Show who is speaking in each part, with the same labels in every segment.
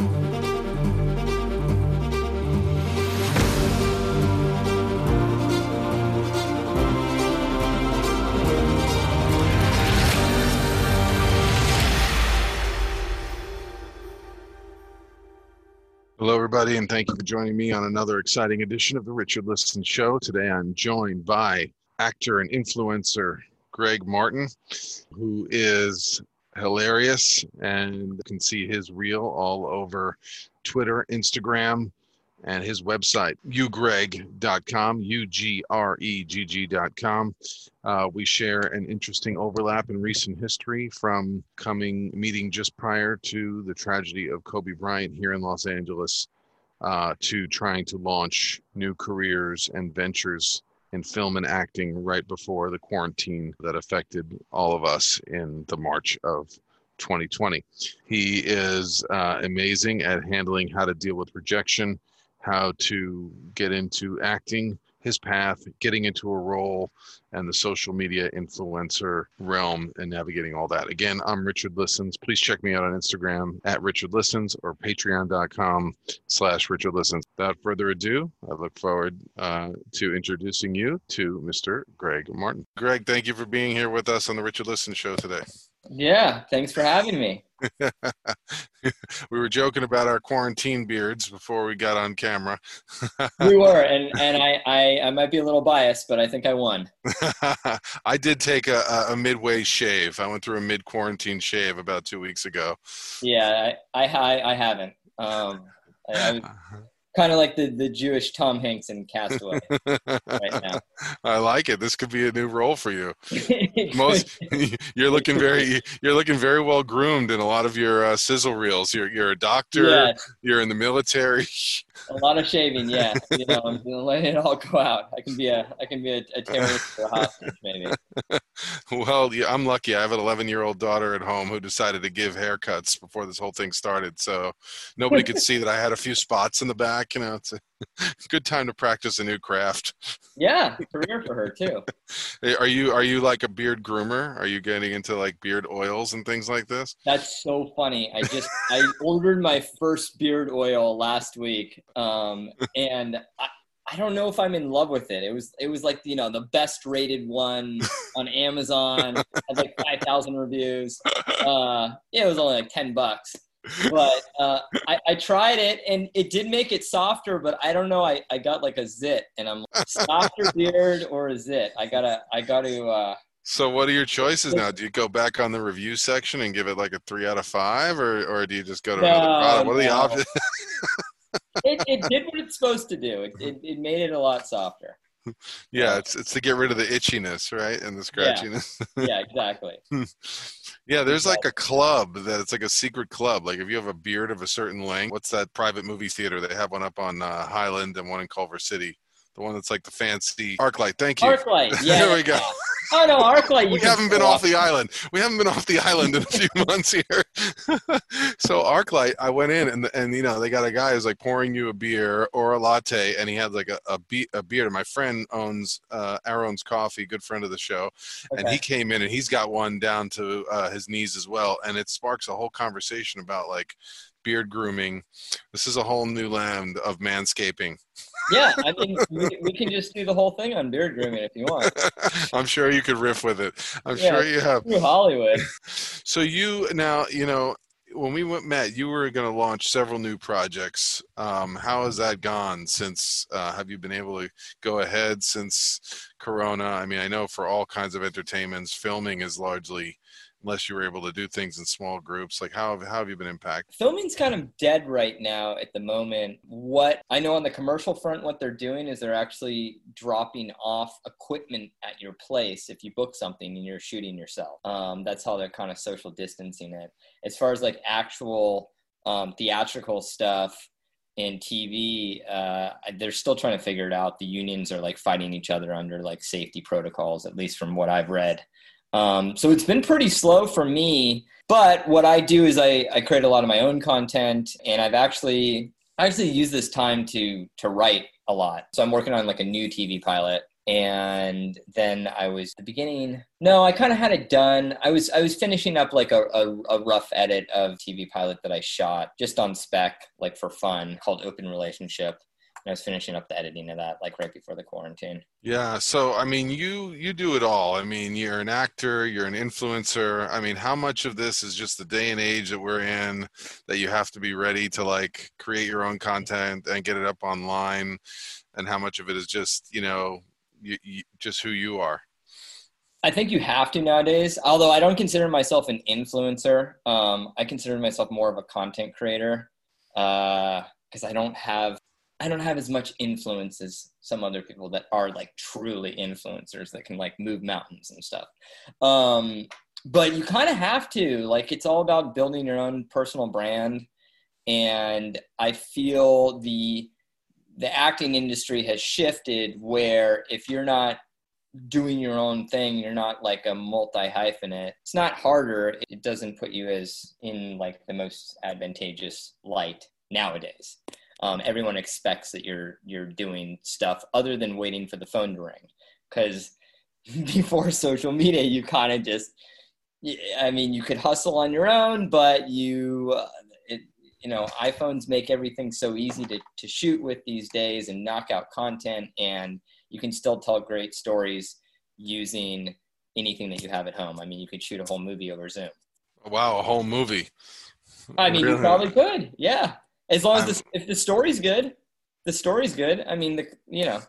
Speaker 1: Hello, everybody, and thank you for joining me on another exciting edition of the Richard Listen Show. Today I'm joined by actor and influencer Greg Martin, who is hilarious and you can see his reel all over Twitter, Instagram, and his website, ugreg.com, U-G-R-E-G-G.com. Uh, we share an interesting overlap in recent history from coming meeting just prior to the tragedy of Kobe Bryant here in Los Angeles uh, to trying to launch new careers and ventures in film and acting right before the quarantine that affected all of us in the March of 2020. He is uh, amazing at handling how to deal with rejection how to get into acting, his path, getting into a role, and the social media influencer realm and navigating all that. Again, I'm Richard Listens. Please check me out on Instagram at Richard Listens or patreon.com slash Richard Listens. Without further ado, I look forward uh, to introducing you to Mr. Greg Martin. Greg, thank you for being here with us on the Richard Listens show today.
Speaker 2: Yeah, thanks for having me.
Speaker 1: we were joking about our quarantine beards before we got on camera.
Speaker 2: we were, and and I, I I might be a little biased, but I think I won.
Speaker 1: I did take a, a midway shave. I went through a mid quarantine shave about two weeks ago.
Speaker 2: Yeah, I I, I haven't. Um, I, I was, kind of like the, the Jewish Tom Hanks in Castaway right now.
Speaker 1: I like it. This could be a new role for you. Most you're looking very you're looking very well groomed in a lot of your uh, sizzle reels. You're you're a doctor. Yes. You're in the military.
Speaker 2: a lot of shaving, yeah. You know, I'm letting it all go out. I can be a I can be a, a terrorist or a hostage, maybe.
Speaker 1: well, yeah, I'm lucky. I have an 11 year old daughter at home who decided to give haircuts before this whole thing started, so nobody could see that I had a few spots in the back. You know, it's a good time to practice a new craft.
Speaker 2: Yeah, career for her too.
Speaker 1: are you are you like a beard groomer? Are you getting into like beard oils and things like this?
Speaker 2: That's so funny. I just I ordered my first beard oil last week, um, and I, I don't know if I'm in love with it. It was it was like you know the best rated one on Amazon. had like five thousand reviews. Uh, yeah, it was only like ten bucks. But uh, I, I tried it and it did make it softer, but I don't know. I, I got like a zit, and I'm like, softer beard or a zit. I gotta I gotta. Uh,
Speaker 1: so what are your choices now? Do you go back on the review section and give it like a three out of five, or or do you just go to no, another product? What are the options?
Speaker 2: it, it did what it's supposed to do. It, it, it made it a lot softer.
Speaker 1: Yeah, it's it's to get rid of the itchiness, right, and the scratchiness.
Speaker 2: Yeah, yeah exactly.
Speaker 1: yeah, there's like a club that it's like a secret club. Like if you have a beard of a certain length, what's that private movie theater? They have one up on uh, Highland and one in Culver City. The one that's like the fancy ArcLight. Thank you.
Speaker 2: ArcLight. Yeah.
Speaker 1: there we go.
Speaker 2: Oh no, ArcLight.
Speaker 1: we haven't been off the island. We haven't been off the island in a few months here. so ArcLight, I went in and and you know they got a guy who's like pouring you a beer or a latte, and he had like a a, be- a beer. My friend owns uh, Aaron's Coffee, good friend of the show, okay. and he came in and he's got one down to uh, his knees as well, and it sparks a whole conversation about like beard grooming. This is a whole new land of manscaping.
Speaker 2: Yeah, I think we, we, can just do the whole thing on beard grooming if you want.
Speaker 1: I'm sure you could riff with it. I'm yeah, sure you have.
Speaker 2: Through Hollywood.
Speaker 1: So you now, you know, when we went, met, you were going to launch several new projects. Um, how has that gone since? Uh, have you been able to go ahead since Corona? I mean, I know for all kinds of entertainments, filming is largely unless you were able to do things in small groups like how, how have you been impacted
Speaker 2: filming's kind of dead right now at the moment what i know on the commercial front what they're doing is they're actually dropping off equipment at your place if you book something and you're shooting yourself um, that's how they're kind of social distancing it as far as like actual um, theatrical stuff in TV, uh, they're still trying to figure it out. The unions are like fighting each other under like safety protocols, at least from what I've read. Um, so it's been pretty slow for me. But what I do is I, I create a lot of my own content, and I've actually I actually use this time to to write a lot. So I'm working on like a new TV pilot, and then I was the beginning. No, I kind of had it done. I was I was finishing up like a, a, a rough edit of TV pilot that I shot just on spec, like for fun, called Open Relationship. I was finishing up the editing of that like right before the quarantine.
Speaker 1: Yeah, so I mean, you you do it all. I mean, you're an actor, you're an influencer. I mean, how much of this is just the day and age that we're in that you have to be ready to like create your own content and get it up online, and how much of it is just you know you, you, just who you are.
Speaker 2: I think you have to nowadays. Although I don't consider myself an influencer, um, I consider myself more of a content creator because uh, I don't have I don't have as much influence as some other people that are like truly influencers that can like move mountains and stuff. Um, but you kind of have to like it's all about building your own personal brand, and I feel the the acting industry has shifted where if you're not doing your own thing you're not like a multi hyphenate it's not harder. It doesn't put you as in like the most advantageous light nowadays um, everyone expects that you're you're doing stuff other than waiting for the phone to ring. Because before social media you kind of just i mean you could hustle on your own but you uh, it, you know iphones make everything so easy to, to shoot with these days and knock out content and you can still tell great stories using anything that you have at home. I mean you could shoot a whole movie over zoom.
Speaker 1: Wow a whole movie.
Speaker 2: I mean really? you probably could yeah as long as the, if the story's good, the story's good. I mean, the you know.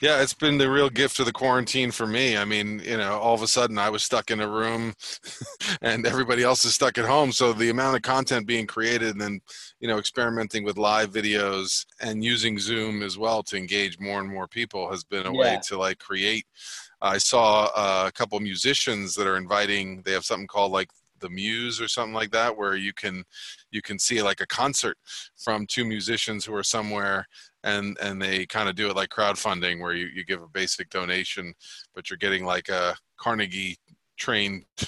Speaker 1: Yeah, it's been the real gift of the quarantine for me. I mean, you know, all of a sudden I was stuck in a room and everybody else is stuck at home. So the amount of content being created and then, you know, experimenting with live videos and using Zoom as well to engage more and more people has been a yeah. way to like create. I saw uh, a couple musicians that are inviting, they have something called like the Muse or something like that, where you can you can see like a concert from two musicians who are somewhere and and they kind of do it like crowdfunding where you, you give a basic donation but you're getting like a carnegie trained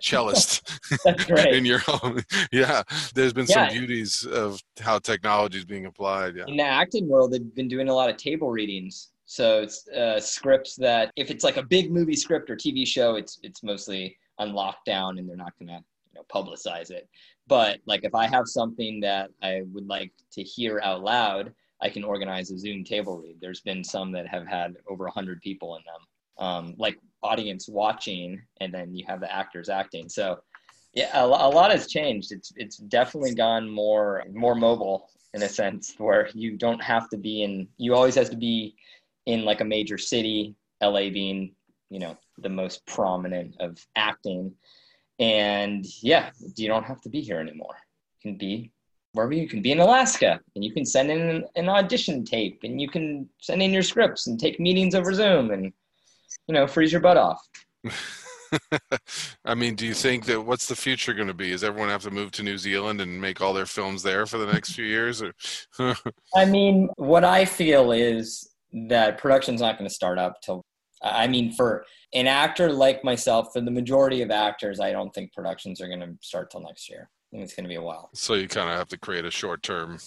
Speaker 1: cellist in your home. Yeah there's been yeah. some beauties of how technology is being applied yeah.
Speaker 2: In the acting world they've been doing a lot of table readings. So it's uh, scripts that if it's like a big movie script or tv show it's it's mostly on lockdown and they're not going to you know, publicize it. But like if I have something that I would like to hear out loud, I can organize a Zoom table read. There's been some that have had over 100 people in them, um, like audience watching, and then you have the actors acting. So yeah, a, a lot has changed. It's it's definitely gone more more mobile in a sense where you don't have to be in. You always have to be in like a major city, LA being you know the most prominent of acting and yeah you don't have to be here anymore you can be wherever you can be in alaska and you can send in an audition tape and you can send in your scripts and take meetings over zoom and you know freeze your butt off
Speaker 1: I mean, do you think that what's the future going to be? Is everyone have to move to New Zealand and make all their films there for the next few years? Or
Speaker 2: I mean, what I feel is that production's not going to start up till I mean, for an actor like myself, for the majority of actors, I don't think productions are going to start till next year. I think it's going to be a while.
Speaker 1: So you kind of have to create a short-term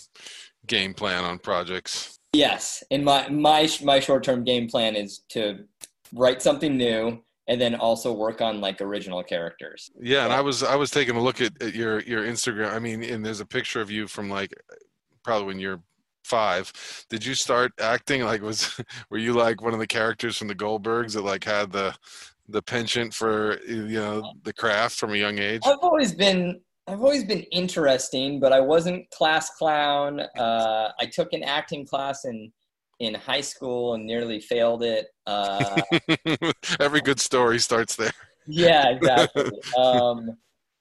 Speaker 1: game plan on projects.
Speaker 2: Yes, and my my my short-term game plan is to write something new and then also work on like original characters.
Speaker 1: Yeah, and I was I was taking a look at, at your your Instagram. I mean, and there's a picture of you from like probably when you're five. Did you start acting like was were you like one of the characters from the Goldbergs that like had the the penchant for you know the craft from a young age?
Speaker 2: I've always been I've always been interesting, but I wasn't class clown. Uh, I took an acting class in in high school and nearly failed it. Uh,
Speaker 1: Every good story starts there.
Speaker 2: yeah, exactly. Um,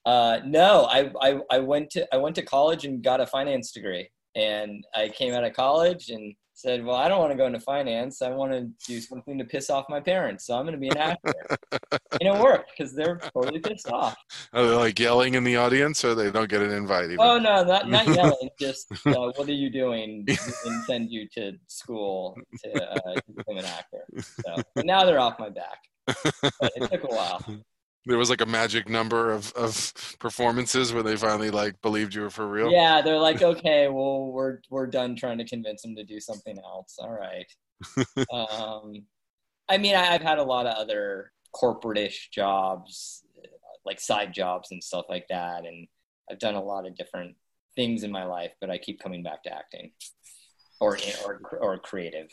Speaker 2: uh, no, I, I I went to I went to college and got a finance degree, and I came out of college and said, "Well, I don't want to go into finance. I want to do something to piss off my parents. So I'm going to be an actor." and it worked because they're totally pissed off.
Speaker 1: Are they like yelling in the audience, or they don't get an invite? Even?
Speaker 2: Oh no, not not yelling. just uh, what are you doing? And send you to school to, uh, to become an actor. So now they're off my back. But it took a while.
Speaker 1: There was like a magic number of, of performances where they finally like believed you were for real.
Speaker 2: Yeah, they're like, okay, well, we're we're done trying to convince them to do something else. All right. um, I mean, I, I've had a lot of other corporate-ish jobs, like side jobs and stuff like that, and I've done a lot of different things in my life, but I keep coming back to acting or or or creative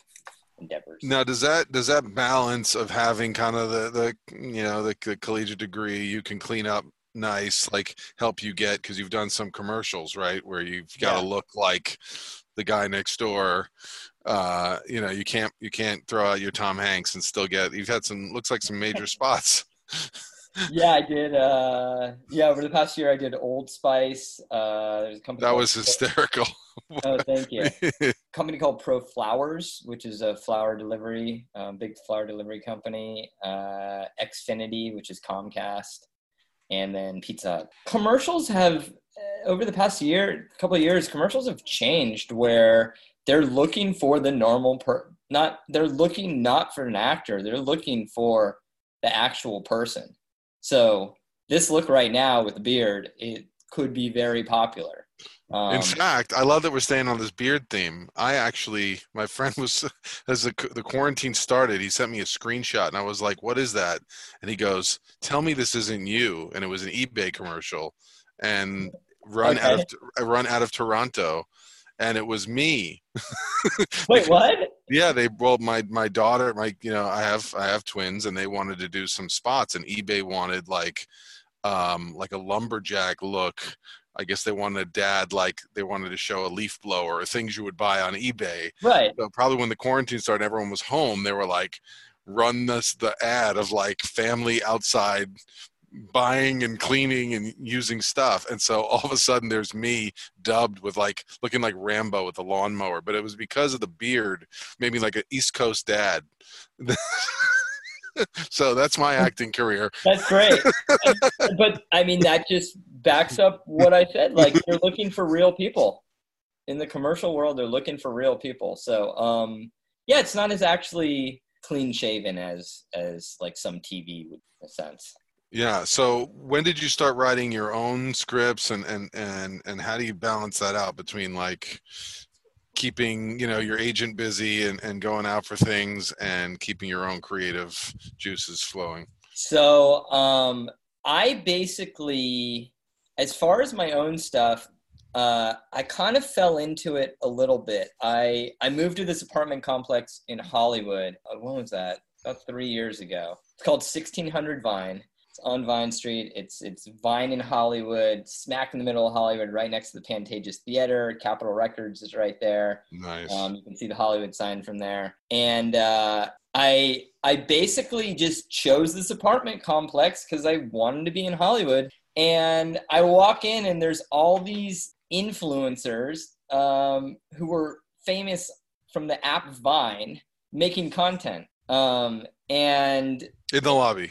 Speaker 2: endeavors.
Speaker 1: Now, does that does that balance of having kind of the the you know the, the collegiate degree, you can clean up nice, like help you get because you've done some commercials, right, where you've got to
Speaker 2: Yeah.
Speaker 1: look like the guy next door. Uh, you know, you can't you can't throw out your Tom Hanks and still get. You've had some looks like some major spots.
Speaker 2: yeah, I did. Uh, yeah, over the past year, I did Old Spice. Uh, there's a company.
Speaker 1: That was hysterical.
Speaker 2: Oh, thank you. company called Pro Flowers, which is a flower delivery, um, big flower delivery company. Uh, Xfinity, which is Comcast, and then Pizza Hut. Commercials have uh, over the past year, couple of years, commercials have changed where they're looking for the normal per. Not they're looking not for an actor. They're looking for the actual person. So this look right now with the beard, it could be very popular. Um,
Speaker 1: In fact, I love that we're staying on this beard theme. I actually, my friend was, as the, the quarantine started, he sent me a screenshot and I was like, what is that? And he goes, tell me this isn't you. And it was an eBay commercial and run out of, run out of Toronto. And it was me.
Speaker 2: Wait, what?
Speaker 1: Yeah, they well my my daughter, my you know, I have I have twins and they wanted to do some spots and eBay wanted like um like a lumberjack look. I guess they wanted a dad like they wanted to show a leaf blower things you would buy on eBay.
Speaker 2: Right.
Speaker 1: So probably when the quarantine started everyone was home, they were like run this the ad of like family outside buying and cleaning and using stuff and so all of a sudden there's me dubbed with like looking like rambo with a lawnmower but it was because of the beard maybe like an east coast dad so that's my acting career
Speaker 2: That's great. but I mean, that just backs up what I said. Like, they're looking for real people. In the commercial world, they're looking for real people. So, um, yeah, it's not as actually clean shaven as as like some TV would, in a sense.
Speaker 1: Yeah so when did you start writing your own scripts and and and and how do you balance that out between like keeping you know your agent busy and, and going out for things and keeping your own creative juices flowing
Speaker 2: So um, I basically, as far as my own stuff, uh, I kind of fell into it a little bit. I I moved to this apartment complex in Hollywood. Uh, when was that? About three years ago. It's called 1600 Vine. It's on Vine Street. It's it's Vine in Hollywood, smack in the middle of Hollywood, right next to the Pantages Theater. Capitol Records is right there.
Speaker 1: nice
Speaker 2: Um, you can see the Hollywood sign from there. And uh, I I basically just chose this apartment complex because I wanted to be in Hollywood. And I walk in and there's all these influencers um, who were famous from the app Vine making content. Um, and
Speaker 1: in the lobby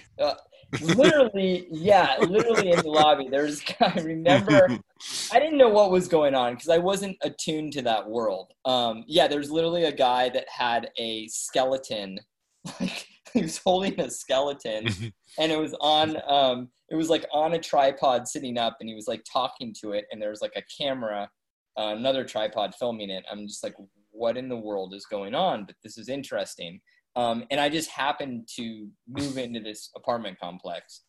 Speaker 2: literally, yeah, literally in the lobby. There's, I remember I didn't know what was going on because I wasn't attuned to that world. Um, yeah, there's literally a guy that had a skeleton like he was holding a skeleton and it was on um it was like on a tripod sitting up and he was like talking to it and there was like a camera uh, another tripod filming it i'm just like what in the world is going on but this is interesting um, and i just happened to move into this apartment complex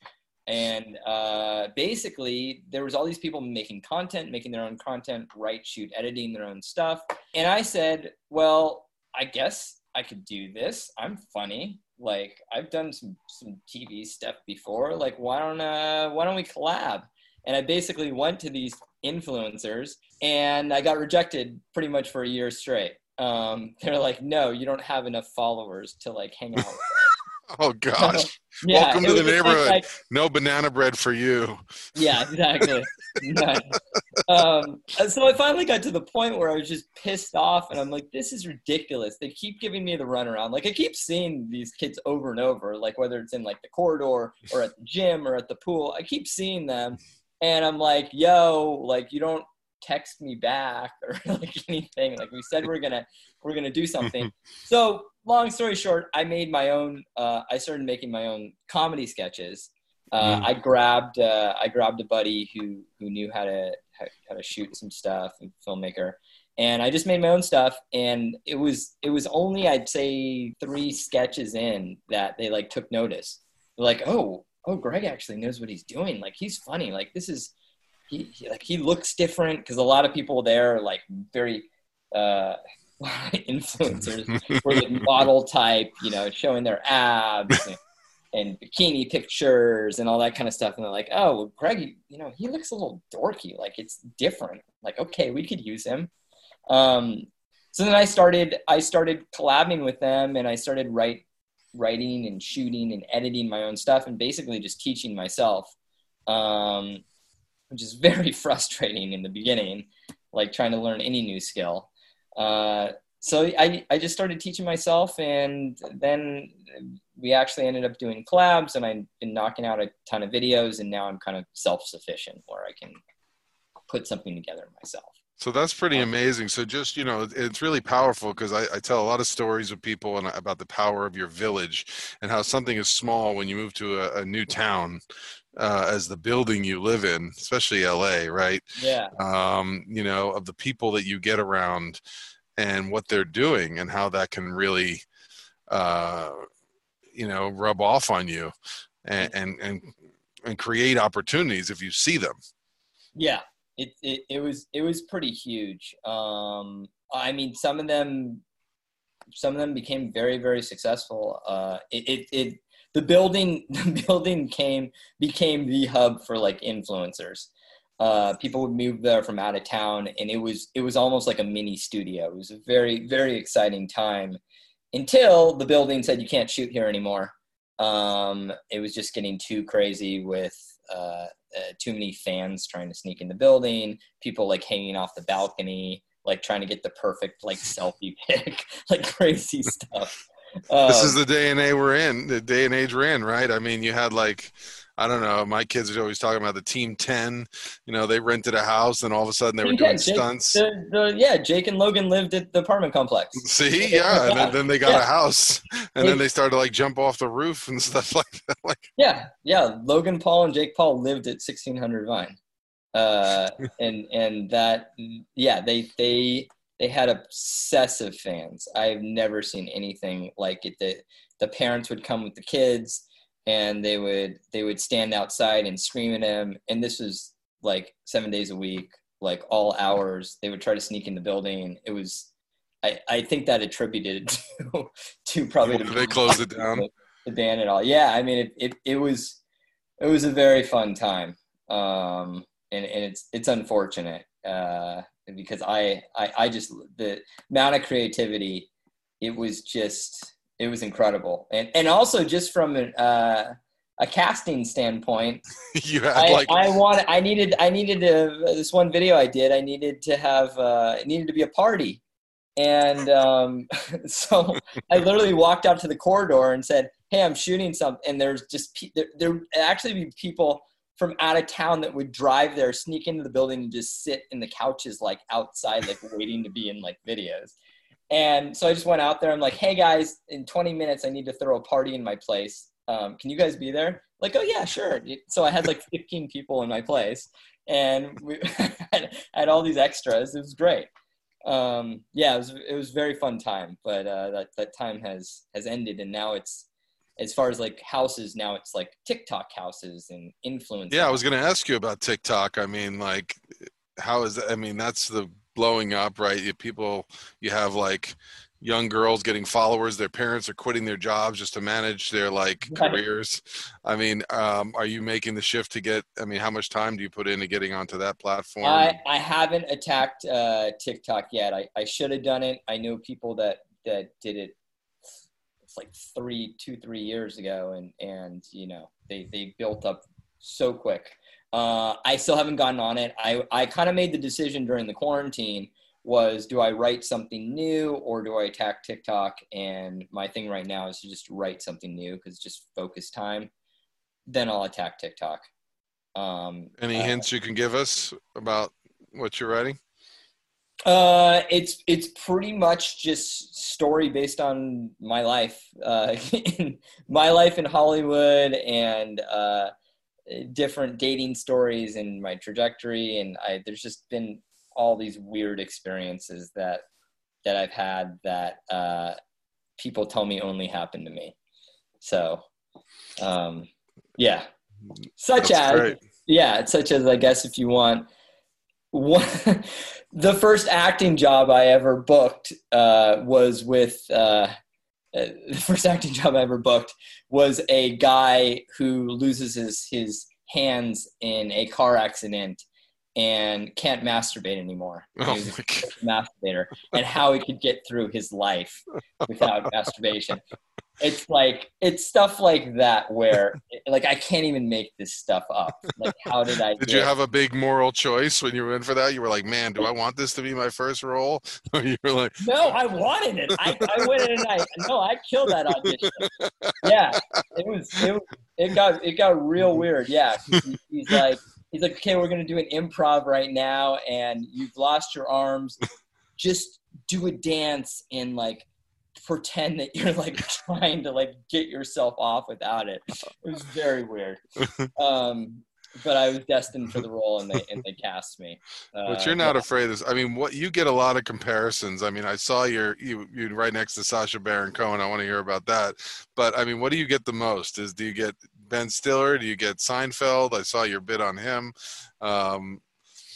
Speaker 2: and uh, basically there was all these people making content making their own content write shoot editing their own stuff and i said well i guess i could do this i'm funny like I've done some some TV stuff before. Like why don't uh why don't we collab? And I basically went to these influencers and I got rejected pretty much for a year straight. Um, they're like, no, you don't have enough followers to like hang out.
Speaker 1: oh gosh! yeah, Welcome to the neighborhood. Like, no banana bread for you.
Speaker 2: Yeah, exactly. um, so I finally got to the point where I was just pissed off, and I'm like, "This is ridiculous." They keep giving me the runaround. Like I keep seeing these kids over and over, like whether it's in like the corridor or at the gym or at the pool. I keep seeing them, and I'm like, "Yo, like you don't text me back or like anything. Like we said, we're gonna we're gonna do something." so long story short, I made my own. Uh, I started making my own comedy sketches uh, mm. I grabbed uh, I grabbed a buddy who who knew how to how to shoot some stuff, and filmmaker, and I just made my own stuff. And it was it was only I'd say three sketches in that they like took notice. They're like, oh oh, Greg actually knows what he's doing. Like he's funny. Like this is he, he like he looks different because a lot of people there are like very uh, influencers were like model type, you know, showing their abs. And, and bikini pictures and all that kind of stuff. And they're like, oh, well, Greg, you know, he looks a little dorky. Like it's different. Like, okay, we could use him. Um, so then I started, I started collabing with them and I started write, writing and shooting and editing my own stuff and basically just teaching myself, um, which is very frustrating in the beginning, like trying to learn any new skill. Uh, so I, I just started teaching myself and then we actually ended up doing collabs and I've been knocking out a ton of videos and now I'm kind of self-sufficient where I can put something together myself.
Speaker 1: So that's pretty amazing. So just, you know, it's really powerful because I, I, tell a lot of stories with people and about the power of your village and how something is small when you move to a, a new town uh, as the building you live in, especially LA, right?
Speaker 2: Yeah.
Speaker 1: Um, you know, of the people that you get around and what they're doing and how that can really uh, you know rub off on you and and and, and create opportunities if you see them.
Speaker 2: Yeah. It, it, it was it was pretty huge. Um i mean some of them some of them became very very successful. Uh it, it, it the building the building came became the hub for like influencers. Uh, people would move there from out of town and it was it was almost like a mini studio. It was a very very exciting time until the building said you can't shoot here anymore. Um, it was just getting too crazy with uh, uh, too many fans trying to sneak in the building people like hanging off the balcony like trying to get the perfect like selfie pic like crazy stuff
Speaker 1: this is um, the day and age we're in the day and age we're in right i mean you had like I don't know. My kids are always talking about the Team Ten. You know, they rented a house, and all of a sudden they were doing Jake, stunts.
Speaker 2: The, the, yeah, Jake and Logan lived at the apartment complex.
Speaker 1: See, yeah, and then, then they got yeah. a house, and then they started to like jump off the roof and stuff like that. Like,
Speaker 2: yeah, yeah. Logan Paul and Jake Paul lived at 1600 Vine, uh, and and that, yeah, they they they had obsessive fans. I've never seen anything like it. The the parents would come with the kids and they would they would stand outside and scream at him. And this was like seven days a week like all hours. They would try to sneak in the building. It was i i think that attributed to to probably
Speaker 1: they closed it down?
Speaker 2: the ban and all. Yeah i mean it, it it was it was a very fun time. Um and and it's it's unfortunate. Uh because i i i just the amount of creativity it was just it was incredible, and and also just from an, uh, a casting standpoint,
Speaker 1: you had
Speaker 2: I,
Speaker 1: like
Speaker 2: I wanted, I needed, I needed to this one video I did. I needed to have, uh, it needed to be a party, and um, so I literally walked out to the corridor and said, "Hey, I'm shooting something," and there's just there, there actually be people from out of town that would drive there, sneak into the building, and just sit in the couches like outside, like waiting to be in like videos And so I just went out there. I'm like, hey guys, in 20 minutes, I need to throw a party in my place. Um, can you guys be there? Like, oh yeah, sure. So I had like 15 people in my place, and we had, all these extras. It was great. Um, yeah, it was it was very fun time. But uh, that that time has has ended, and now it's as far as like houses now it's like tiktok houses and influence
Speaker 1: yeah i was going to ask you about tiktok. I mean like how is that i mean that's the blowing up right? You, people you have like young girls getting followers. Their parents are quitting their jobs just to manage their like right. careers. I mean um, are you making the shift to get i mean how much time do you put into getting onto that platform?
Speaker 2: I, I haven't attacked uh, tiktok yet. I, I should have done it. I know people that that did it like three, two, three years ago, and and you know they they built up so quick. Uh, I still haven't gotten on it. I I kind of made the decision during the quarantine was do I write something new or do I attack TikTok? And my thing right now is to just write something new because just focus time. Then I'll attack TikTok. Um,
Speaker 1: Any uh, hints you can give us about what you're writing?
Speaker 2: Uh, it's it's pretty much just story based on my life, uh, my life in Hollywood, and uh, different dating stories and my trajectory. And I, there's just been all these weird experiences that that I've had that uh, people tell me only happened to me. So, um, yeah, such That's as great. yeah, such as I guess if you want one the first acting job I ever booked uh, was with uh, uh, the first acting job I ever booked was a guy who loses his his hands in a car accident and can't masturbate anymore. Oh he was a masturbator, and how he could get through his life without masturbation it's like it's stuff like that where like I can't even make this stuff up. Like how did I?
Speaker 1: Did you have a big moral choice when you were in for that? You were like, man, do I want this to be my first role? you were like,
Speaker 2: no, I wanted it. I, I went in and I no, I killed that audition. Yeah, it was it was, it got it got real weird. Yeah, he, he's like he's like, okay, we're gonna do an improv right now, and you've lost your arms. Just do a dance and like pretend that you're like trying to like get yourself off without it. It was very weird. Um, but I was destined for the role, and they and they cast me.
Speaker 1: Uh, but you're not yeah. afraid of. I mean, what you get a lot of comparisons. I mean, I saw your you you right next to Sacha Baron Cohen. I want to hear about that. But I mean, what do you get the most? Is do you get Ben Stiller? Do you get Seinfeld? I saw your bit on him. Um,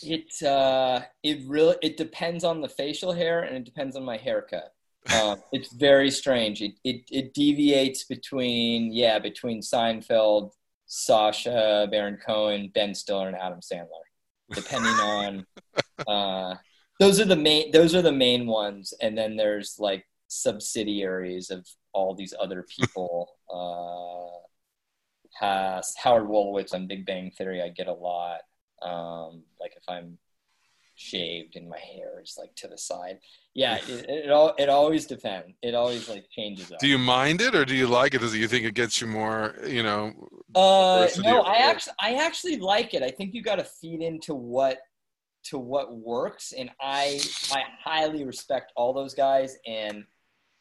Speaker 2: it uh, it really it depends on the facial hair and it depends on my haircut. Um, it's very strange. It, it, it deviates between yeah between Seinfeld, Sacha Baron Cohen, Ben Stiller, and Adam Sandler, depending on. Uh, those are the main. Those are the main ones, and then there's like subsidiaries of all these other people. Uh, has Howard Wolowitz on Big Bang Theory. I get a lot. Um, like if I'm shaved and my hair is like to the side. Yeah, it, it all it always depends. It always like changes.
Speaker 1: Up. Do you mind it or do you like it? Does you think it gets you more? You know.
Speaker 2: Uh, no, I actually I actually like it. I think you got to feed into what to what works, and I I highly respect all those guys, and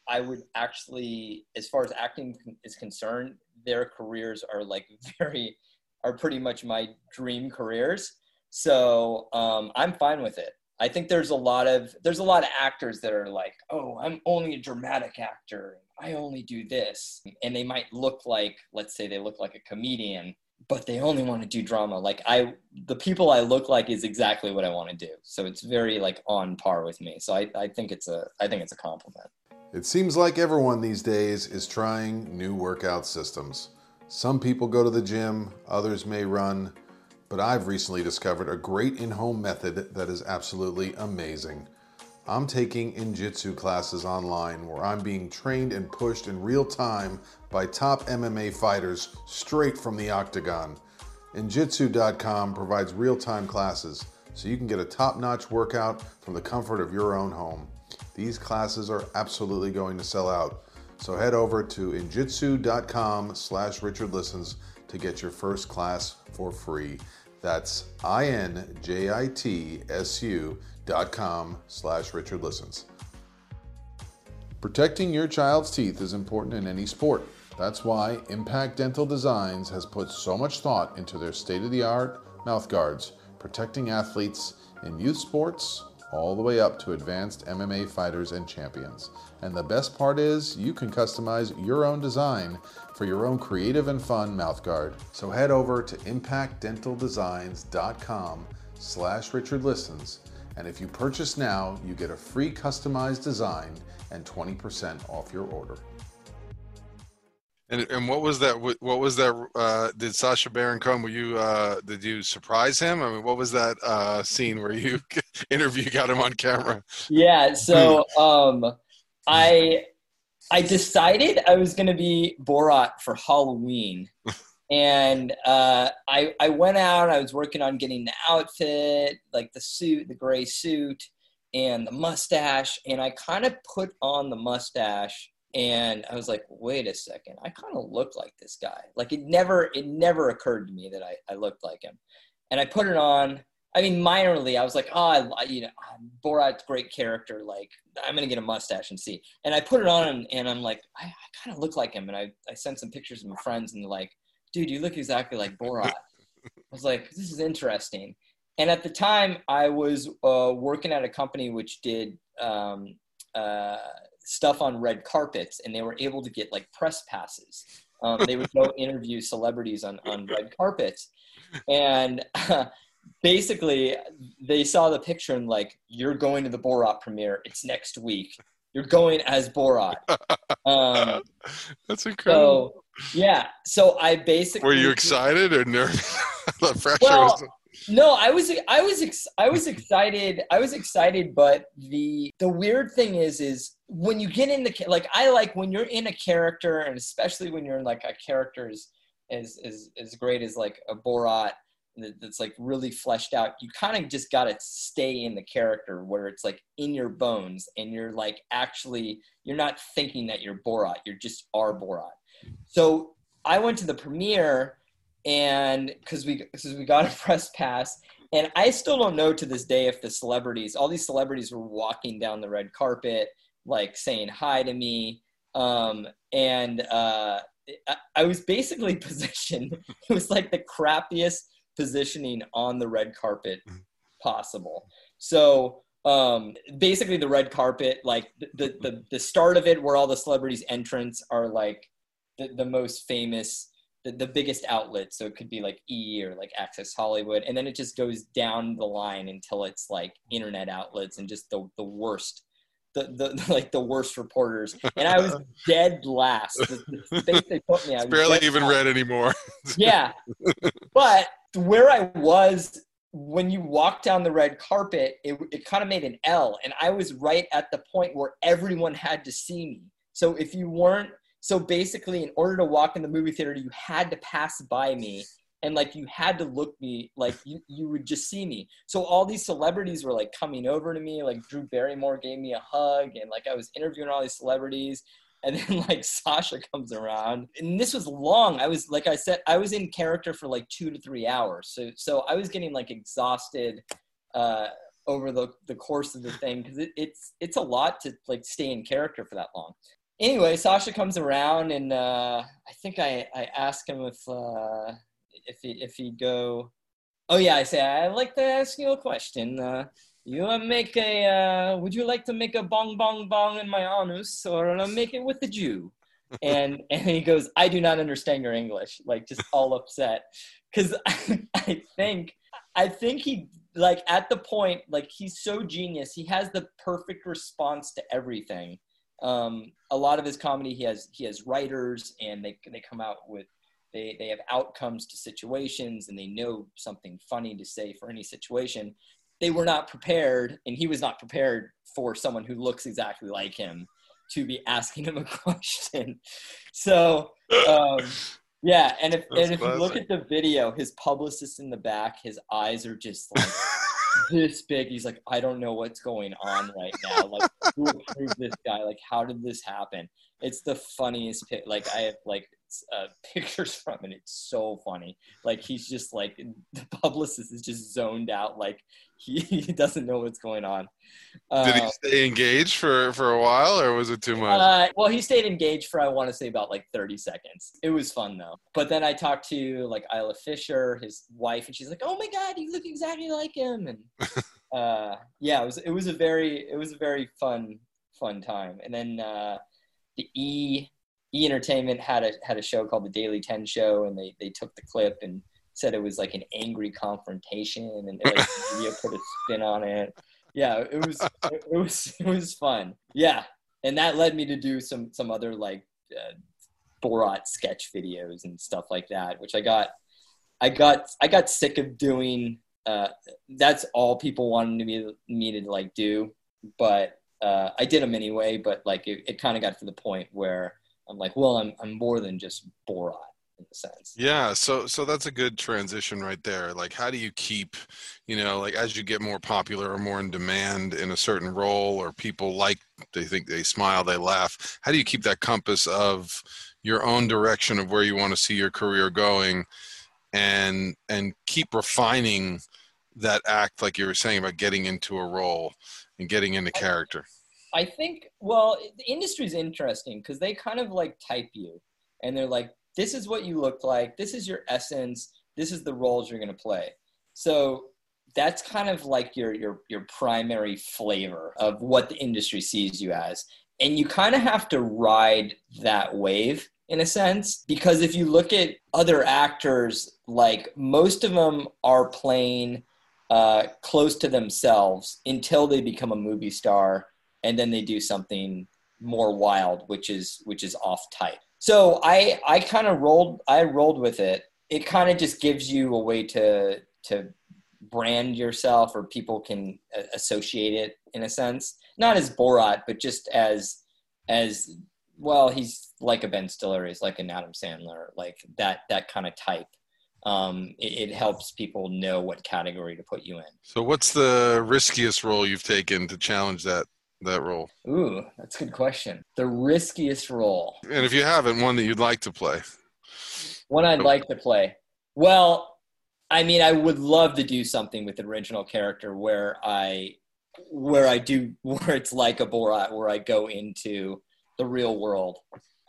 Speaker 2: I would actually, as far as acting is concerned, their careers are like very are pretty much my dream careers so um, I'm fine with it. I think there's a lot of there's a lot of actors that are like, oh, I'm only a dramatic actor. I only do this, and they might look like, let's say, they look like a comedian, but they only want to do drama. Like I, the people I look like is exactly what I want to do. So it's very like on par with me. So I, I think it's a I think it's a compliment.
Speaker 3: It seems like everyone these days is trying new workout systems. Some people go to the gym, others may run but I've recently discovered a great in home method that is absolutely amazing. I'm taking Injitsu classes online where I'm being trained and pushed in real time by top MMA fighters straight from the octagon. Injitsu.com provides real time classes so you can get a top notch workout from the comfort of your own home. These classes are absolutely going to sell out. So head over to injitsu.com slash Richard Listens to get your first class for free. That's I-N-J-I-T-S-U dot com slash Richard Listens. Protecting your child's teeth is important in any sport. That's why Impact Dental Designs has put so much thought into their state of the art mouth guards, protecting athletes in youth sports all the way up to advanced MMA fighters and champions. And the best part is you can customize your own design for your own creative and fun mouthguard. So head over to impactdentaldesigns.com slash Richard Listens and if you purchase now, you get a free customized design and 20% off your order.
Speaker 1: And, and what was that? What was that? Uh, did Sacha Baron Cohen? Were you? Uh, did you surprise him? I mean, what was that uh, scene where you interview got him on camera?
Speaker 2: Yeah. So um, I I decided I was going to be Borat for Halloween, and uh, I I went out. I was working on getting the outfit, like the suit, the gray suit, and the mustache, and I kind of put on the mustache and I was like, wait a second, I kind of look like this guy. Like it never, it never occurred to me that I, I looked like him. And I put it on. I mean, minorly, I was like, oh, I, you know, Borat's great character. Like, I'm gonna get a mustache and see. And I put it on, and, and I'm like, I, I kind of look like him. And I, I sent some pictures to my friends, and they're like, dude, you look exactly like Borat. I was like, this is interesting. And at the time, I was uh, working at a company which did um, uh, stuff on red carpets and they were able to get like press passes. Um, they would go interview celebrities on, on red carpets. And uh, basically, they saw the picture and like, you're going to the Borat premiere. It's next week. You're going as Borat. Um,
Speaker 1: That's incredible.
Speaker 2: So, yeah. So I basically.
Speaker 1: Were you excited or nervous? the pressure
Speaker 2: well,
Speaker 1: was
Speaker 2: no i was i was ex- i was excited i was excited but the the weird thing is is when you get in the like i like when you're in a character and especially when you're in like a character as as as, as great as like a borat that's like really fleshed out you kind of just got to stay in the character where it's like in your bones and you're like actually you're not thinking that you're borat you're just are borat. So i went to the premiere and because we because we got a press pass and i still don't know to this day if the celebrities all these celebrities were walking down the red carpet like saying hi to me um, and uh, I, I was basically positioned it was like the crappiest positioning on the red carpet possible so um, basically the red carpet like the, the the start of it where all the celebrities entrance are like the, the most famous the, the biggest outlet. So it could be like E or like Access Hollywood. And then it just goes down the line until it's like internet outlets and just the, the worst. The, the like the worst reporters and I was dead last. The, the space they put me, I
Speaker 1: barely even
Speaker 2: last.
Speaker 1: read anymore.
Speaker 2: yeah, but where I was when you walk down the red carpet, it, it kind of made an L, and I was right at the point where everyone had to see me. So if you weren't so basically, in order to walk in the movie theater, you had to pass by me and like you had to look me like you, you would just see me. So all these celebrities were like coming over to me like drew barrymore gave me a hug and like i was interviewing all these celebrities and then like sasha comes around. And this was long. I was like i said i was in character for like two to three hours. So so i was getting like exhausted uh over the the course of the thing because it, it's it's a lot to like stay in character for that long. Anyway, sasha comes around, and uh, I think I, I ask him if uh, if he if he'd go. Oh yeah, I say I'd like to ask you a question. Uh, you make a? Uh, would you like to make a bong bong bong in my anus, or make it with the Jew? And and he goes, I do not understand your English. Like just all upset, because I, I think I think he like at the point like he's so genius. He has the perfect response to everything um, a lot of his comedy, he has he has writers, and they they come out with they they have outcomes to situations, and they know something funny to say for any situation. They were not prepared, and he was not prepared for someone who looks exactly like him to be asking him a question. So. Um, yeah, and if That's and if classic. you look at the video, his publicist in the back, his eyes are just like this big. He's like, I don't know what's going on right now. Like, who approved this guy? Like, how did this happen? It's the funniest. Like, I have like uh, pictures from it. It's so funny. Like he's just like the publicist is just zoned out. Like he, he doesn't know what's going on.
Speaker 1: Uh, Did he
Speaker 2: Uh,
Speaker 1: stay engaged for for a while, or was it too much?
Speaker 2: uh, well, he stayed engaged for I want to say about like 30 seconds. It was fun though. But then I talked to like Isla Fisher, his wife, and she's like, "Oh my God, you look exactly like him." And uh, yeah, it was it was a very it was a very fun fun time. And then uh, the E E Entertainment had a had a show called the Daily Ten Show, and they they took the clip and said it was like an angry confrontation, and like, the media put a spin on it. Yeah, it was it, it was it was fun. Yeah, and that led me to do some some other like uh, Borat sketch videos and stuff like that, which I got I got I got sick of doing. Uh, that's all people wanted me me to like do, but uh, I did them anyway. But like it, it kind of got to the point where I'm like, well, I'm I'm more than just Borat in a sense.
Speaker 1: Yeah, so so that's a good transition right there. Like how do you keep, you know, like as you get more popular or more in demand in a certain role or people like they think they smile, they laugh. How do you keep that compass of your own direction of where you want to see your career going and and keep refining that act like you were saying about getting into a role and getting into character?
Speaker 2: I think well, the industry's interesting because they kind of like type you, and they're like, "This is what you look like. This is your essence. This is the roles you're going to play." So that's kind of like your your your primary flavor of what the industry sees you as, and you kind of have to ride that wave in a sense because if you look at other actors, like most of them are playing uh, close to themselves until they become a movie star and then they do something more wild which is which is off type so i i kind of rolled i rolled with it. It kind of just gives you a way to to brand yourself or people can associate it in a sense. Not as borat but just as as well he's like a ben stiller he's like an adam sandler like that that kind of type. Um, it, it helps people know what category to put you in.
Speaker 1: So what's the riskiest role you've taken to challenge that that role?
Speaker 2: Ooh, that's a good question. The riskiest role.
Speaker 1: And if you haven't, one that you'd like to play.
Speaker 2: One I'd like to play. Well, I mean, I would love to do something with the original character where I, where I do, where it's like a Borat, where I go into the real world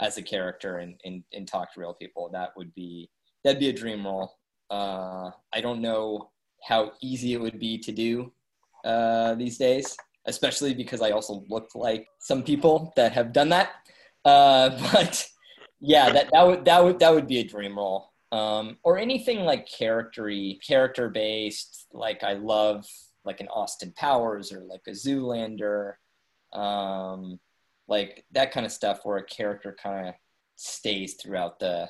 Speaker 2: as a character and, and, and talk to real people. That would be, that'd be a dream role. Uh, I don't know how easy it would be to do uh, these days, especially because I also look like some people that have done that. Uh, but yeah, that, that would that would that would be a dream role. Um, or anything like charactery, character based. Like I love like an Austin Powers or like a Zoolander, um, like that kind of stuff where a character kind of stays throughout the,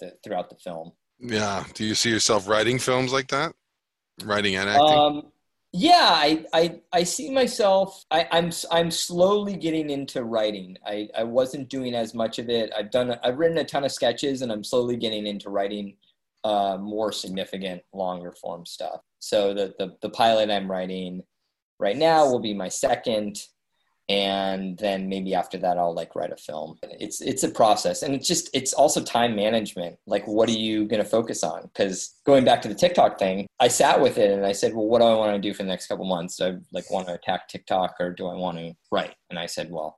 Speaker 2: the throughout the film.
Speaker 1: Yeah. Do you see yourself writing films like that? Writing and acting?
Speaker 2: Um, yeah, I, I, I see myself. I, I'm I'm slowly getting into writing. I, I wasn't doing as much of it. I've done. I've written a ton of sketches, and I'm slowly getting into writing uh, more significant, longer form stuff. So the, the the pilot I'm writing right now will be my second, and then maybe after that I'll like write a film. It's it's a process, and it's just it's also time management. Like, what are you going to focus on? Because going back to the TikTok thing, I sat with it and I said, well, what do I want to do for the next couple months? Do I like want to attack TikTok or do I want to write? And I said, well,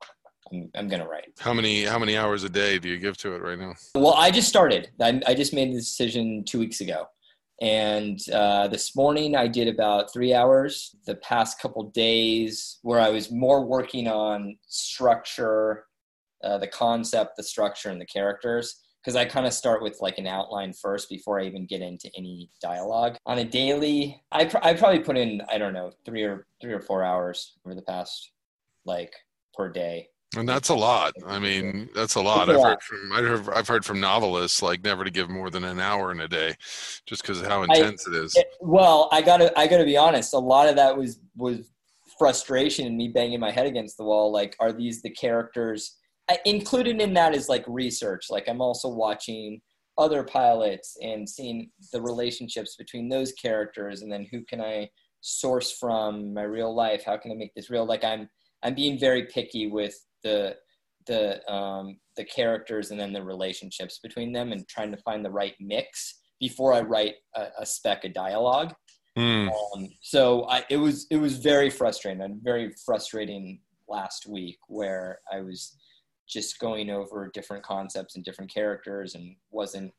Speaker 2: I'm I'm going to write.
Speaker 1: how many how many hours a day do you give to it right now?
Speaker 2: Well, I just started. I, I just made the decision two weeks ago. And uh, this morning I did about three hours. The past couple days, where I was more working on structure, uh, the concept, the structure, and the characters. Because I kind of start with like an outline first before I even get into any dialogue. On a daily, I, pr- I probably put in I don't know three or three or four hours over the past like per day.
Speaker 1: And that's a lot. I mean, that's a lot. I've heard from I've heard, I've heard from novelists like never to give more than an hour in a day, just because of how intense it is.
Speaker 2: It- well, I gotta I gotta be honest. A lot of that was was frustration and me banging my head against the wall. Like, are these the characters? I, included in that is like research. Like, I'm also watching other pilots and seeing the relationships between those characters, and then who can I source from my real life? How can I make this real? Like, I'm I'm being very picky with the the um, the characters and then the relationships between them and trying to find the right mix before I write a, a spec of dialogue.
Speaker 1: Mm.
Speaker 2: Um, so I, it was it was very frustrating. A very frustrating last week where I was just going over different concepts and different characters and wasn't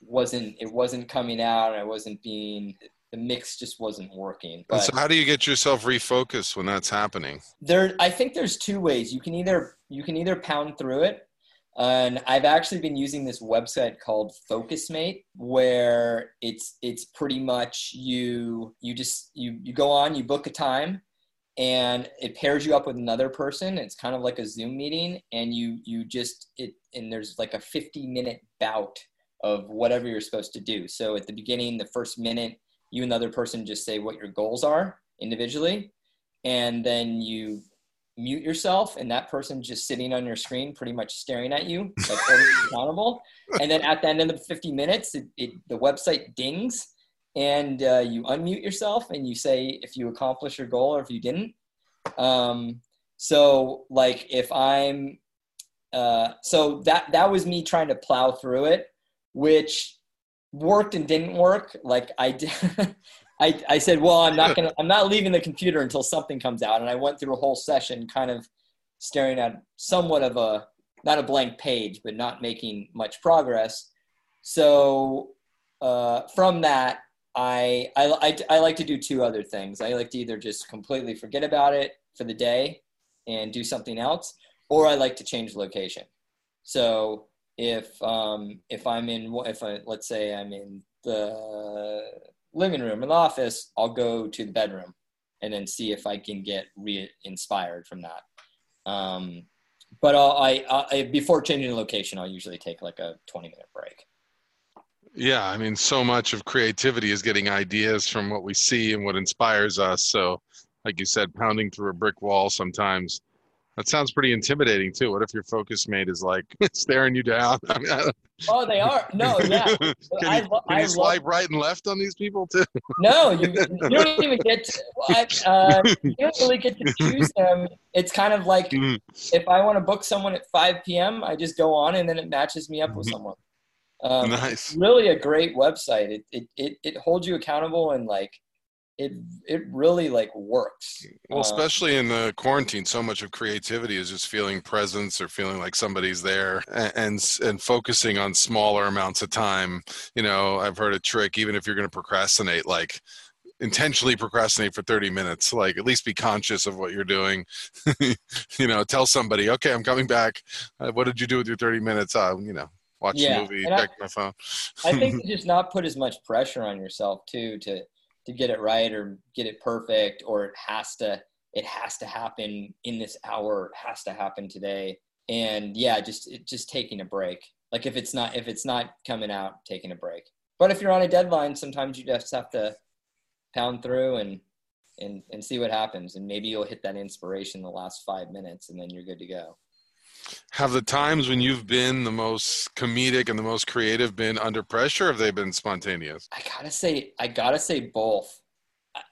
Speaker 2: wasn't it wasn't coming out. I wasn't being the mix just wasn't working.
Speaker 1: But so how do you get yourself refocused when that's happening?
Speaker 2: There, I think there's two ways. You can either you can either pound through it, and I've actually been using this website called Focusmate, where it's it's pretty much you you just you you go on, you book a time, and it pairs you up with another person. It's kind of like a Zoom meeting, and you you just it and there's like a 50 minute bout of whatever you're supposed to do. So at the beginning, the first minute you and the other person just say what your goals are individually and then you mute yourself and that person just sitting on your screen pretty much staring at you like accountable. And then at the end of the 50 minutes it, it the website dings and uh, you unmute yourself and you say if you accomplish your goal or if you didn't. Um, so like if i'm uh, so that that was me trying to plow through it which worked and didn't work. Like I did, I, I said, well, I'm not gonna, I'm not leaving the computer until something comes out. And I went through a whole session, kind of staring at somewhat of a, not a blank page, but not making much progress. So uh, from that, I, I, I, I like to do two other things. I like to either just completely forget about it for the day and do something else, or I like to change location. So if um, if I'm in if I let's say I'm in the living room in the office, I'll go to the bedroom and then see if I can get re-inspired from that. Um, but I'll, I, I before changing the location, I'll usually take like a 20 minute break.
Speaker 1: Yeah, I mean, so much of creativity is getting ideas from what we see and what inspires us. So, like you said, pounding through a brick wall sometimes that sounds pretty intimidating too. What if your focus mate is like staring you down? I mean, I
Speaker 2: oh, they are. No, yeah.
Speaker 1: can you, I, can I you swipe right and left on these people too?
Speaker 2: no, you, you don't even get. To, uh, you don't really get to choose them. It's kind of like mm-hmm. if I want to book someone at 5 p.m., I just go on and then it matches me up with mm-hmm. someone. Um, nice. Really, a great website. It, it it it holds you accountable and like it it really like works.
Speaker 1: Well, um, especially in the quarantine, so much of creativity is just feeling presence or feeling like somebody's there, and and, and focusing on smaller amounts of time. You know, I've heard a trick. Even if you're going to procrastinate, like intentionally procrastinate for 30 minutes like at least be conscious of what you're doing you know tell somebody okay i'm coming back uh, what did you do with your 30 minutes uh, you know watch yeah. a movie check I, my phone
Speaker 2: i think to just not put as much pressure on yourself too to to get it right or get it perfect or it has to it has to happen in this hour it has to happen today. And yeah just it, just taking a break. Like if it's not if it's not coming out taking a break. But if you're on a deadline sometimes you just have to pound through and and and see what happens. And maybe you'll hit that inspiration in the last five minutes and then you're good to go
Speaker 1: have the times when you've been the most comedic and the most creative been under pressure have they been spontaneous?
Speaker 2: I gotta say i gotta say both.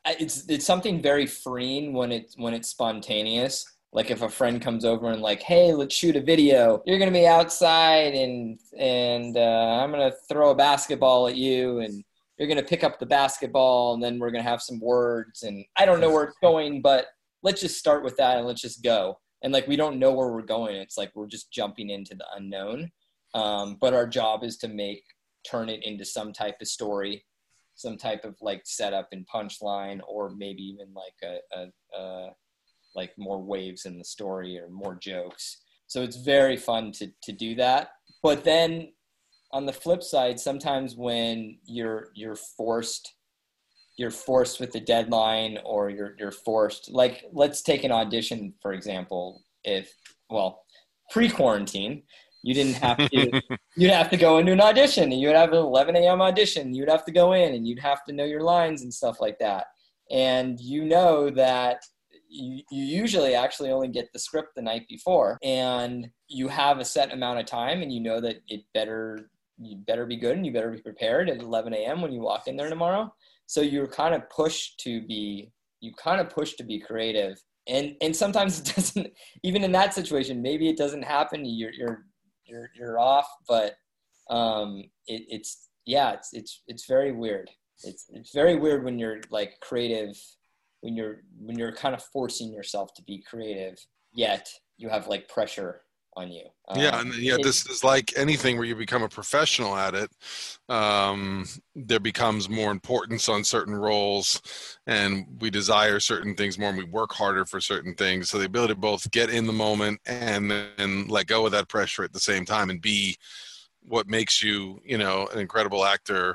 Speaker 2: It's it's something very freeing when it's when it's spontaneous. Like if a friend comes over and like hey let's shoot a video. You're gonna be outside and and uh, i'm gonna throw a basketball at you and you're gonna pick up the basketball and then we're gonna have some words. And i don't know where it's going but let's just start with that and let's just go and like we don't know where we're going. It's like we're just jumping into the unknown. Um, but our job is to make turn it into some type of story some type of like setup and punchline or maybe even like a, a, a like more waves in the story or more jokes. So it's very fun to to do that. But then on the flip side sometimes when you're you're forced you're forced with the deadline or you're you're forced like let's take an audition for example if well pre-quarantine you didn't have to you'd have to go into an audition and you would have an 11 a.m audition. You'd have to go in and you'd have to know your lines and stuff like that. And you know that you, you usually actually only get the script the night before and you have a set amount of time and you know that it better you better be good and you better be prepared at 11 a.m when you walk in there tomorrow so you're kind of pushed to be you kind of pushed to be creative. And and sometimes it doesn't even in that situation maybe it doesn't happen. You're you're you're, you're off but um it, it's yeah it's it's it's very weird. It's it's very weird when you're like creative when you're when you're kind of forcing yourself to be creative yet you have like pressure on you.
Speaker 1: Um, yeah, and yeah, this is like anything where you become a professional at it. Um, there becomes more importance on certain roles, and we desire certain things more, and we work harder for certain things. So the ability to both get in the moment and then let go of that pressure at the same time, and be what makes you, you know, an incredible actor.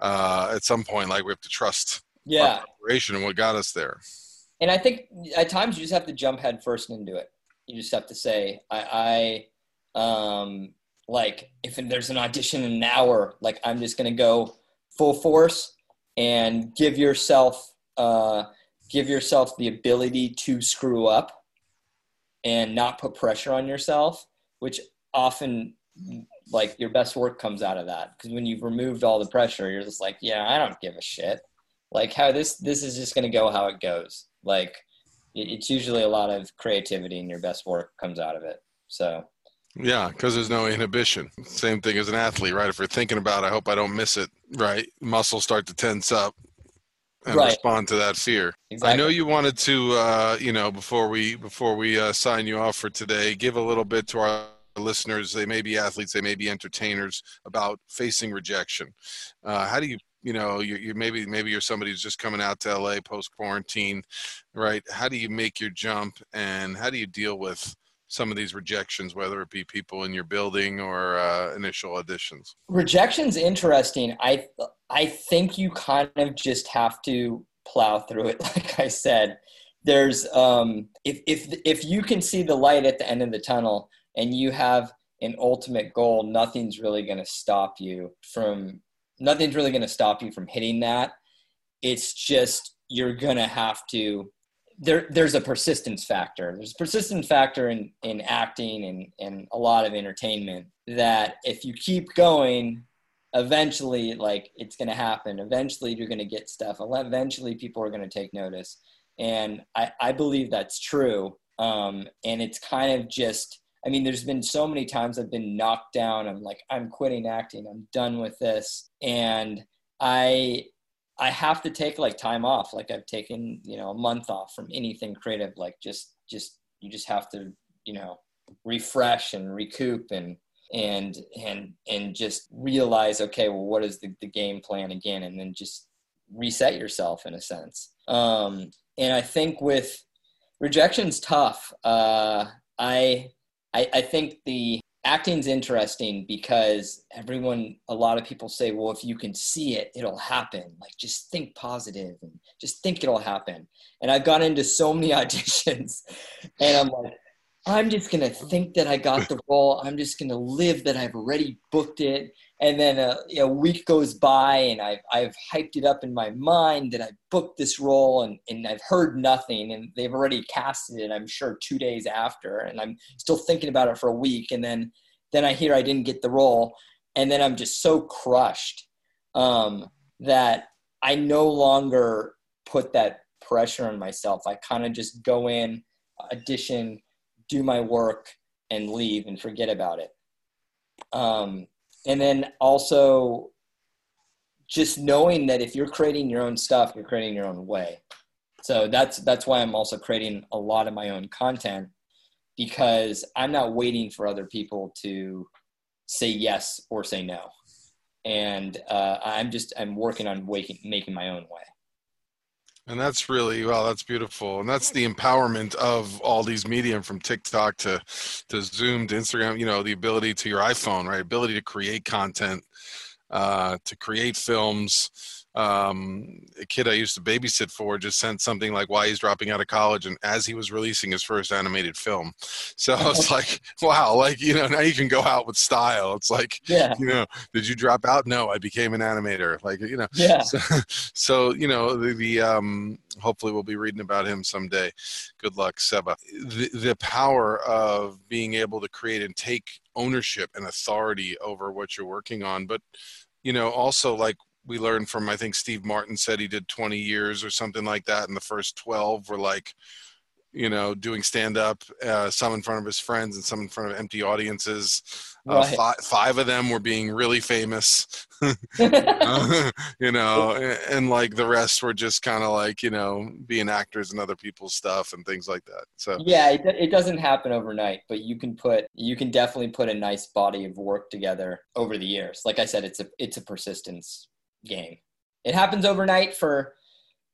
Speaker 1: Uh, at some point, like we have to trust
Speaker 2: yeah
Speaker 1: preparation and what got us there.
Speaker 2: And I think at times you just have to jump head first into it you just have to say, I, I um, like if there's an audition in an hour, like I'm just gonna go full force and give yourself, uh, give yourself the ability to screw up and not put pressure on yourself, which often like your best work comes out of that. Because when you've removed all the pressure you're just like yeah i don't give a shit. Like how this this is just going to go how it goes. Like it's usually a lot of creativity and your best work comes out of it. So
Speaker 1: yeah, because there's no inhibition. Same thing as an athlete, right? If you're thinking about, I hope I don't miss it, right? Muscles start to tense up and right. respond to that fear. Exactly. I know you wanted to, uh, you know, before we before we uh, sign you off for today, give a little bit to our listeners. They may be athletes, they may be entertainers about facing rejection. Uh, how do you you know you you maybe maybe you're somebody who's just coming out to LA post quarantine, right? How do you make your jump, and how do you deal with some of these rejections, whether it be people in your building or uh, initial auditions?
Speaker 2: Rejection's interesting. I I think you kind of just have to plow through it. Like I said, there's um, if if if you can see the light at the end of the tunnel, and you have an ultimate goal, nothing's really going to stop you from nothing's really going to stop you from hitting that. It's just you're going to have to. There, there's a persistence factor. There's a persistence factor in, in acting and, and a lot of entertainment that if you keep going, eventually, like it's going to happen. Eventually, you're going to get stuff. Eventually, people are going to take notice. And I, I believe that's true. Um, and it's kind of just, I mean, there's been so many times I've been knocked down. I'm like, I'm quitting acting. I'm done with this and I I have to take like time off. Like I've taken, you know, a month off from anything creative. Like just just you just have to, you know, refresh and recoup and and and and just realize, okay, well, what is the, the game plan again? And then just reset yourself in a sense. Um, and I think with rejection's tough. Uh, I, I I think the acting's interesting because everyone a lot of people say well if you can see it it'll happen. Like just think positive and just think it'll happen. And i've gone into so many auditions and i'm like i'm just going to think that i got the role. I'm just going to live that i've already booked it and then a, a, week goes by and I've, I've hyped it up in my mind that I booked this role and, and I've heard nothing and they've already casted it, I'm sure two days after. And I'm still thinking about it for a week. And then, then I hear I didn't get the role. And then I'm just so crushed um, that I no longer put that pressure on myself. I kind of just go in, audition, do my work and leave and forget about it. Um, and then also just knowing that if you're creating your own stuff you're creating your own way. So that's that's why i'm also creating a lot of my own content because i'm not waiting for other people to say yes or say no. And uh, i'm just i'm working on waking, making my own way
Speaker 1: and that's really well, that's beautiful. And that's the empowerment of all these medium from TikTok to to Zoom to Instagram, you know, the ability to your iPhone, right? Ability to create content, uh, to create films, um, a kid I used to babysit for just sent something like why he's dropping out of college, and as he was releasing his first animated film, so I was like, wow, like you know, now you can go out with style. It's like, yeah, you know, did you drop out? No, I became an animator. Like you know,
Speaker 2: yeah.
Speaker 1: So, so you know, the, the um, hopefully we'll be reading about him someday. Good luck, Seba. The the power of being able to create and take ownership and authority over what you're working on, but you know also like we learned from I think Steve Martin said he did 20 years or something like that, and the first 12 were like you know, doing stand up, uh, some in front of his friends and some in front of empty audiences. Uh,
Speaker 2: Right.
Speaker 1: five, five of them were being really famous, you know, and, and like the rest were just kind of like, you know, being actors and other people's stuff and things like that. So,
Speaker 2: yeah, it, it doesn't happen overnight, but you can put you can definitely put a nice body of work together over the years. Like I said, it's a it's a persistence game. It happens overnight for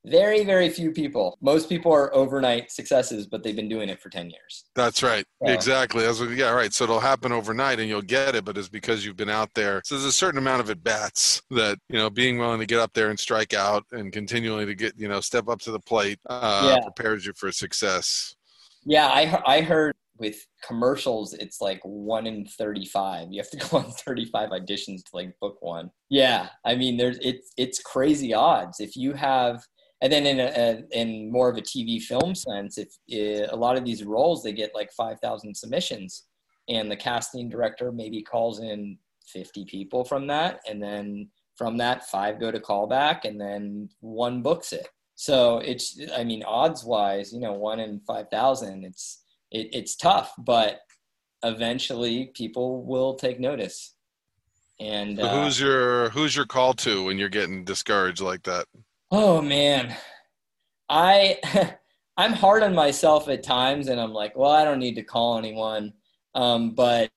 Speaker 2: very very few people. Most people are overnight successes, but they've been doing it for 10 years.
Speaker 1: That's right.
Speaker 2: Yeah.
Speaker 1: Exactly. That's what, yeah, right. So it'll happen overnight and you'll get it, but it's because you've been out there. So there's a certain amount of at bats that, you know, being willing to get up there and strike out and continually to get, you know, step up to the plate uh,
Speaker 2: Yeah.
Speaker 1: prepares you for success.
Speaker 2: Yeah, I I heard with commercials it's like 1 in 35. You have to go on 35 auditions to like book one. Yeah, I mean there's it's it's crazy odds if you have and then in a, a in more of a TV film sense if uh, a lot of these roles they get like 5,000 submissions and the casting director maybe calls in 50 people from that and then from that five go to callback and then one books it so it's i mean odds wise you know one in 5000 it's it, it's tough but eventually people will take notice. And
Speaker 1: So
Speaker 2: uh,
Speaker 1: who's your who's your call to when you're getting discouraged like that?
Speaker 2: oh man. I i'm hard on myself at times and i'm like well i don't need to call anyone. Um, but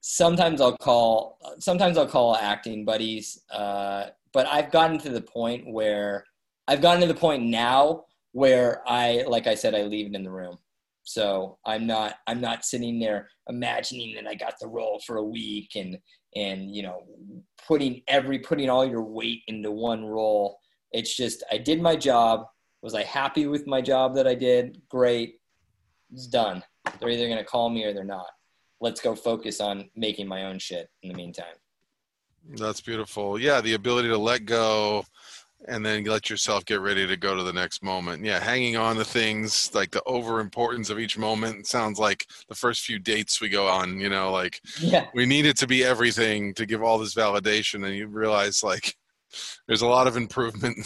Speaker 2: sometimes i'll call sometimes i'll call acting buddies uh, but i've gotten to the point where i've gotten to the point now where i like i said i leave it in the room so i'm not i'm not sitting there imagining that i got the role for a week and and you know putting every putting all your weight into one role it's just I did my job. Was I happy with my job that I did? Great. It's done. They're either going to call me or they're not. Let's go focus on making my own shit in the meantime.
Speaker 1: That's beautiful. Yeah, the ability to let go and then let yourself get ready to go to the next moment. Yeah, hanging on to things like the over importance of each moment sounds like the first few dates we go on, you know, like
Speaker 2: Yeah.
Speaker 1: we need it to be everything to give all this validation and you realize like there's a lot of improvement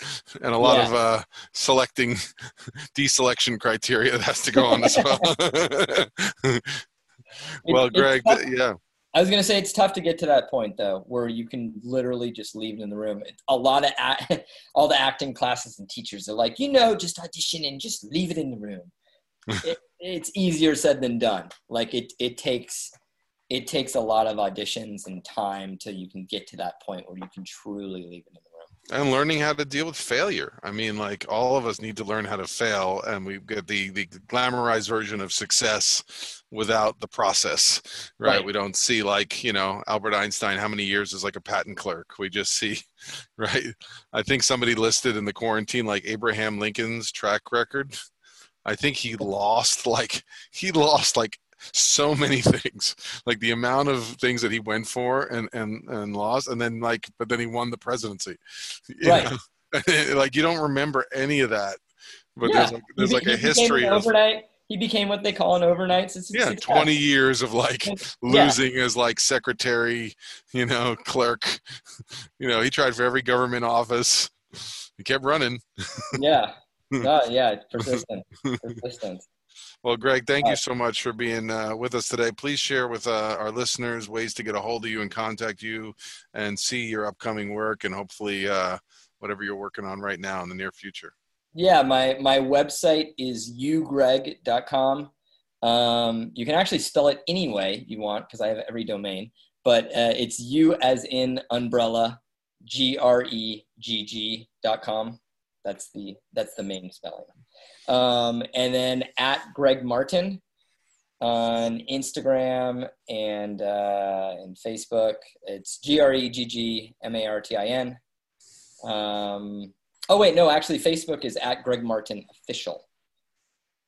Speaker 1: and a lot
Speaker 2: Yeah.
Speaker 1: of uh, selecting deselection criteria that has to go on as well. well,
Speaker 2: Gregg,
Speaker 1: yeah.
Speaker 2: I was going to say it's tough to get to that point though, where you can literally just leave it in the room. A lot of act, all the acting classes and teachers are like, you know, just audition and just leave it in the room. it, it's easier said than done. Like it, it takes, it takes a lot of auditions and time till you can get to that point where you can truly leave it in the room.
Speaker 1: And learning how to deal with failure. I mean, like all of us need to learn how to fail, and we get the the glamorized version of success without the process, right?
Speaker 2: Right.
Speaker 1: We don't see like you know Albert Einstein how many years as like a patent clerk. We just see, right? I think somebody listed in the quarantine like Abraham Lincoln's track record. I think he lost like he lost like so many things like the amount of things that he went for and and and lost and then like but then he won the presidency You
Speaker 2: Right.
Speaker 1: like you don't remember any of that but
Speaker 2: Yeah.
Speaker 1: there's like there's
Speaker 2: He
Speaker 1: like
Speaker 2: be-
Speaker 1: a history of
Speaker 2: overnight. He became what they call an overnight
Speaker 1: yeah
Speaker 2: success.
Speaker 1: 20 years of like
Speaker 2: Yeah.
Speaker 1: losing as like secretary you know clerk you know he tried for every government office he kept running
Speaker 2: Yeah. No, uh, yeah, persistent. persistent.
Speaker 1: Well, Gregg, thank you
Speaker 2: Uh,
Speaker 1: so much for being uh, with us today. Please share with uh, our listeners ways to get a hold of you and contact you and see your upcoming work and hopefully uh, whatever you're working on right now in the near future.
Speaker 2: Yeah, my my website is ugregg.com. Um, you can actually spell it any way you want because I have every domain, but uh, it's u as in umbrella, g r e g g dot com. That's the that's the main spelling. Um, and then at Gregg Martin on Instagram and uh, and Facebook. It's G R E G G M A R T I N. Um, oh wait, no, actually, Facebook is at Gregg Martin Official.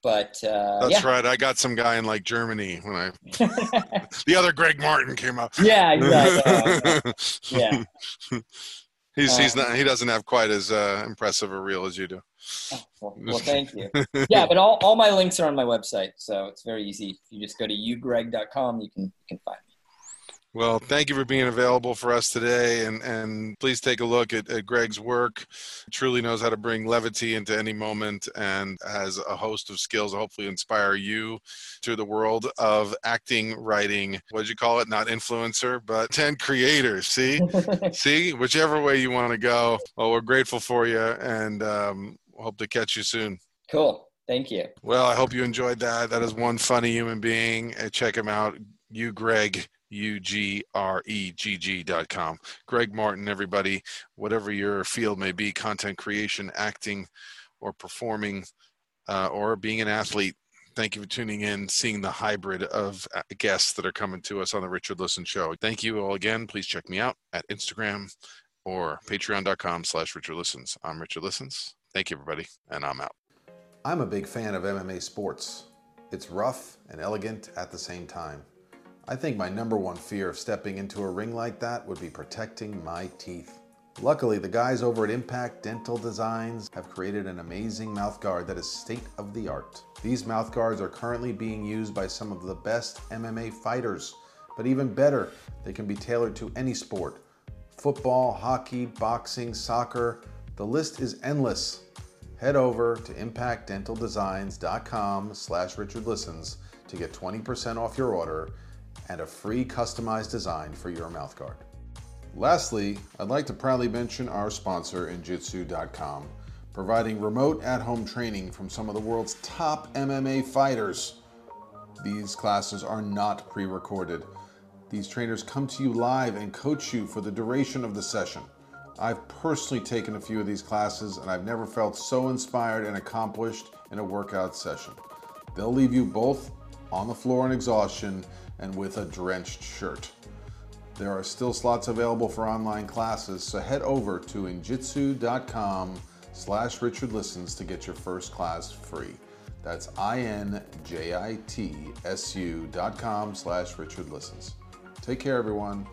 Speaker 2: But uh,
Speaker 1: That's
Speaker 2: yeah,
Speaker 1: right. I got some guy in like Germany when I the other Greg Martin came up.
Speaker 2: yeah, exactly. yeah.
Speaker 1: He's he's
Speaker 2: Um,
Speaker 1: not he doesn't have quite as uh, impressive a reel as you do.
Speaker 2: Well, well, thank you. Yeah, but all, all my links are on my website, so it's very easy. If you just go to ugregg.com, you can you can find me.
Speaker 1: Well, thank you for being available for us today. And, and please take a look at, at Gregg's work. Truly knows how to bring levity into any moment and has a host of skills to hopefully inspire you to the world of acting, writing. What did you call it? Not influencer, but 10 creators. See? See? Whichever way you want to go. Well, we're grateful for you and um, hope to catch you soon.
Speaker 2: Cool. Thank you.
Speaker 1: Well, I hope you enjoyed that. That is one funny human being. Check him out. You, Gregg, U G R E G G dot com. Gregg Martin, everybody, whatever your field may be content creation, acting, or performing, uh, or being an athlete. Thank you for tuning in, seeing the hybrid of uh, guests that are coming to us on the Richard Listen Show. Thank you all again. Please check me out at Instagram or patreon.com slash Richard Listens. I'm Richard Listens. Thank you, everybody, and I'm out.
Speaker 3: I'm a big fan of MMA sports. It's rough and elegant at the same time. I think my number one fear of stepping into a ring like that would be protecting my teeth. Luckily, the guys over at Impact Dental Designs have created an amazing mouthguard that is state of the art. These mouthguards are currently being used by some of the best MMA fighters, but even better, they can be tailored to any sport football, hockey, boxing, soccer. The list is endless. Head over to impactdentaldesigns.com slash richardlistens to get 20% off your order and a free customized design for your mouthguard. Lastly, I'd like to proudly mention our sponsor, Injitsu.com, providing remote at home training from some of the world's top MMA fighters. These classes are not pre recorded. These trainers come to you live and coach you for the duration of the session. I've personally taken a few of these classes and I've never felt so inspired and accomplished in a workout session. They'll leave you both on the floor in exhaustion and with a drenched shirt. There are still slots available for online classes, so head over to injitsu.com slash richardlistens to get your first class free. That's I-N-J-I-T-S-U dot com slash richardlistens. Take care, everyone.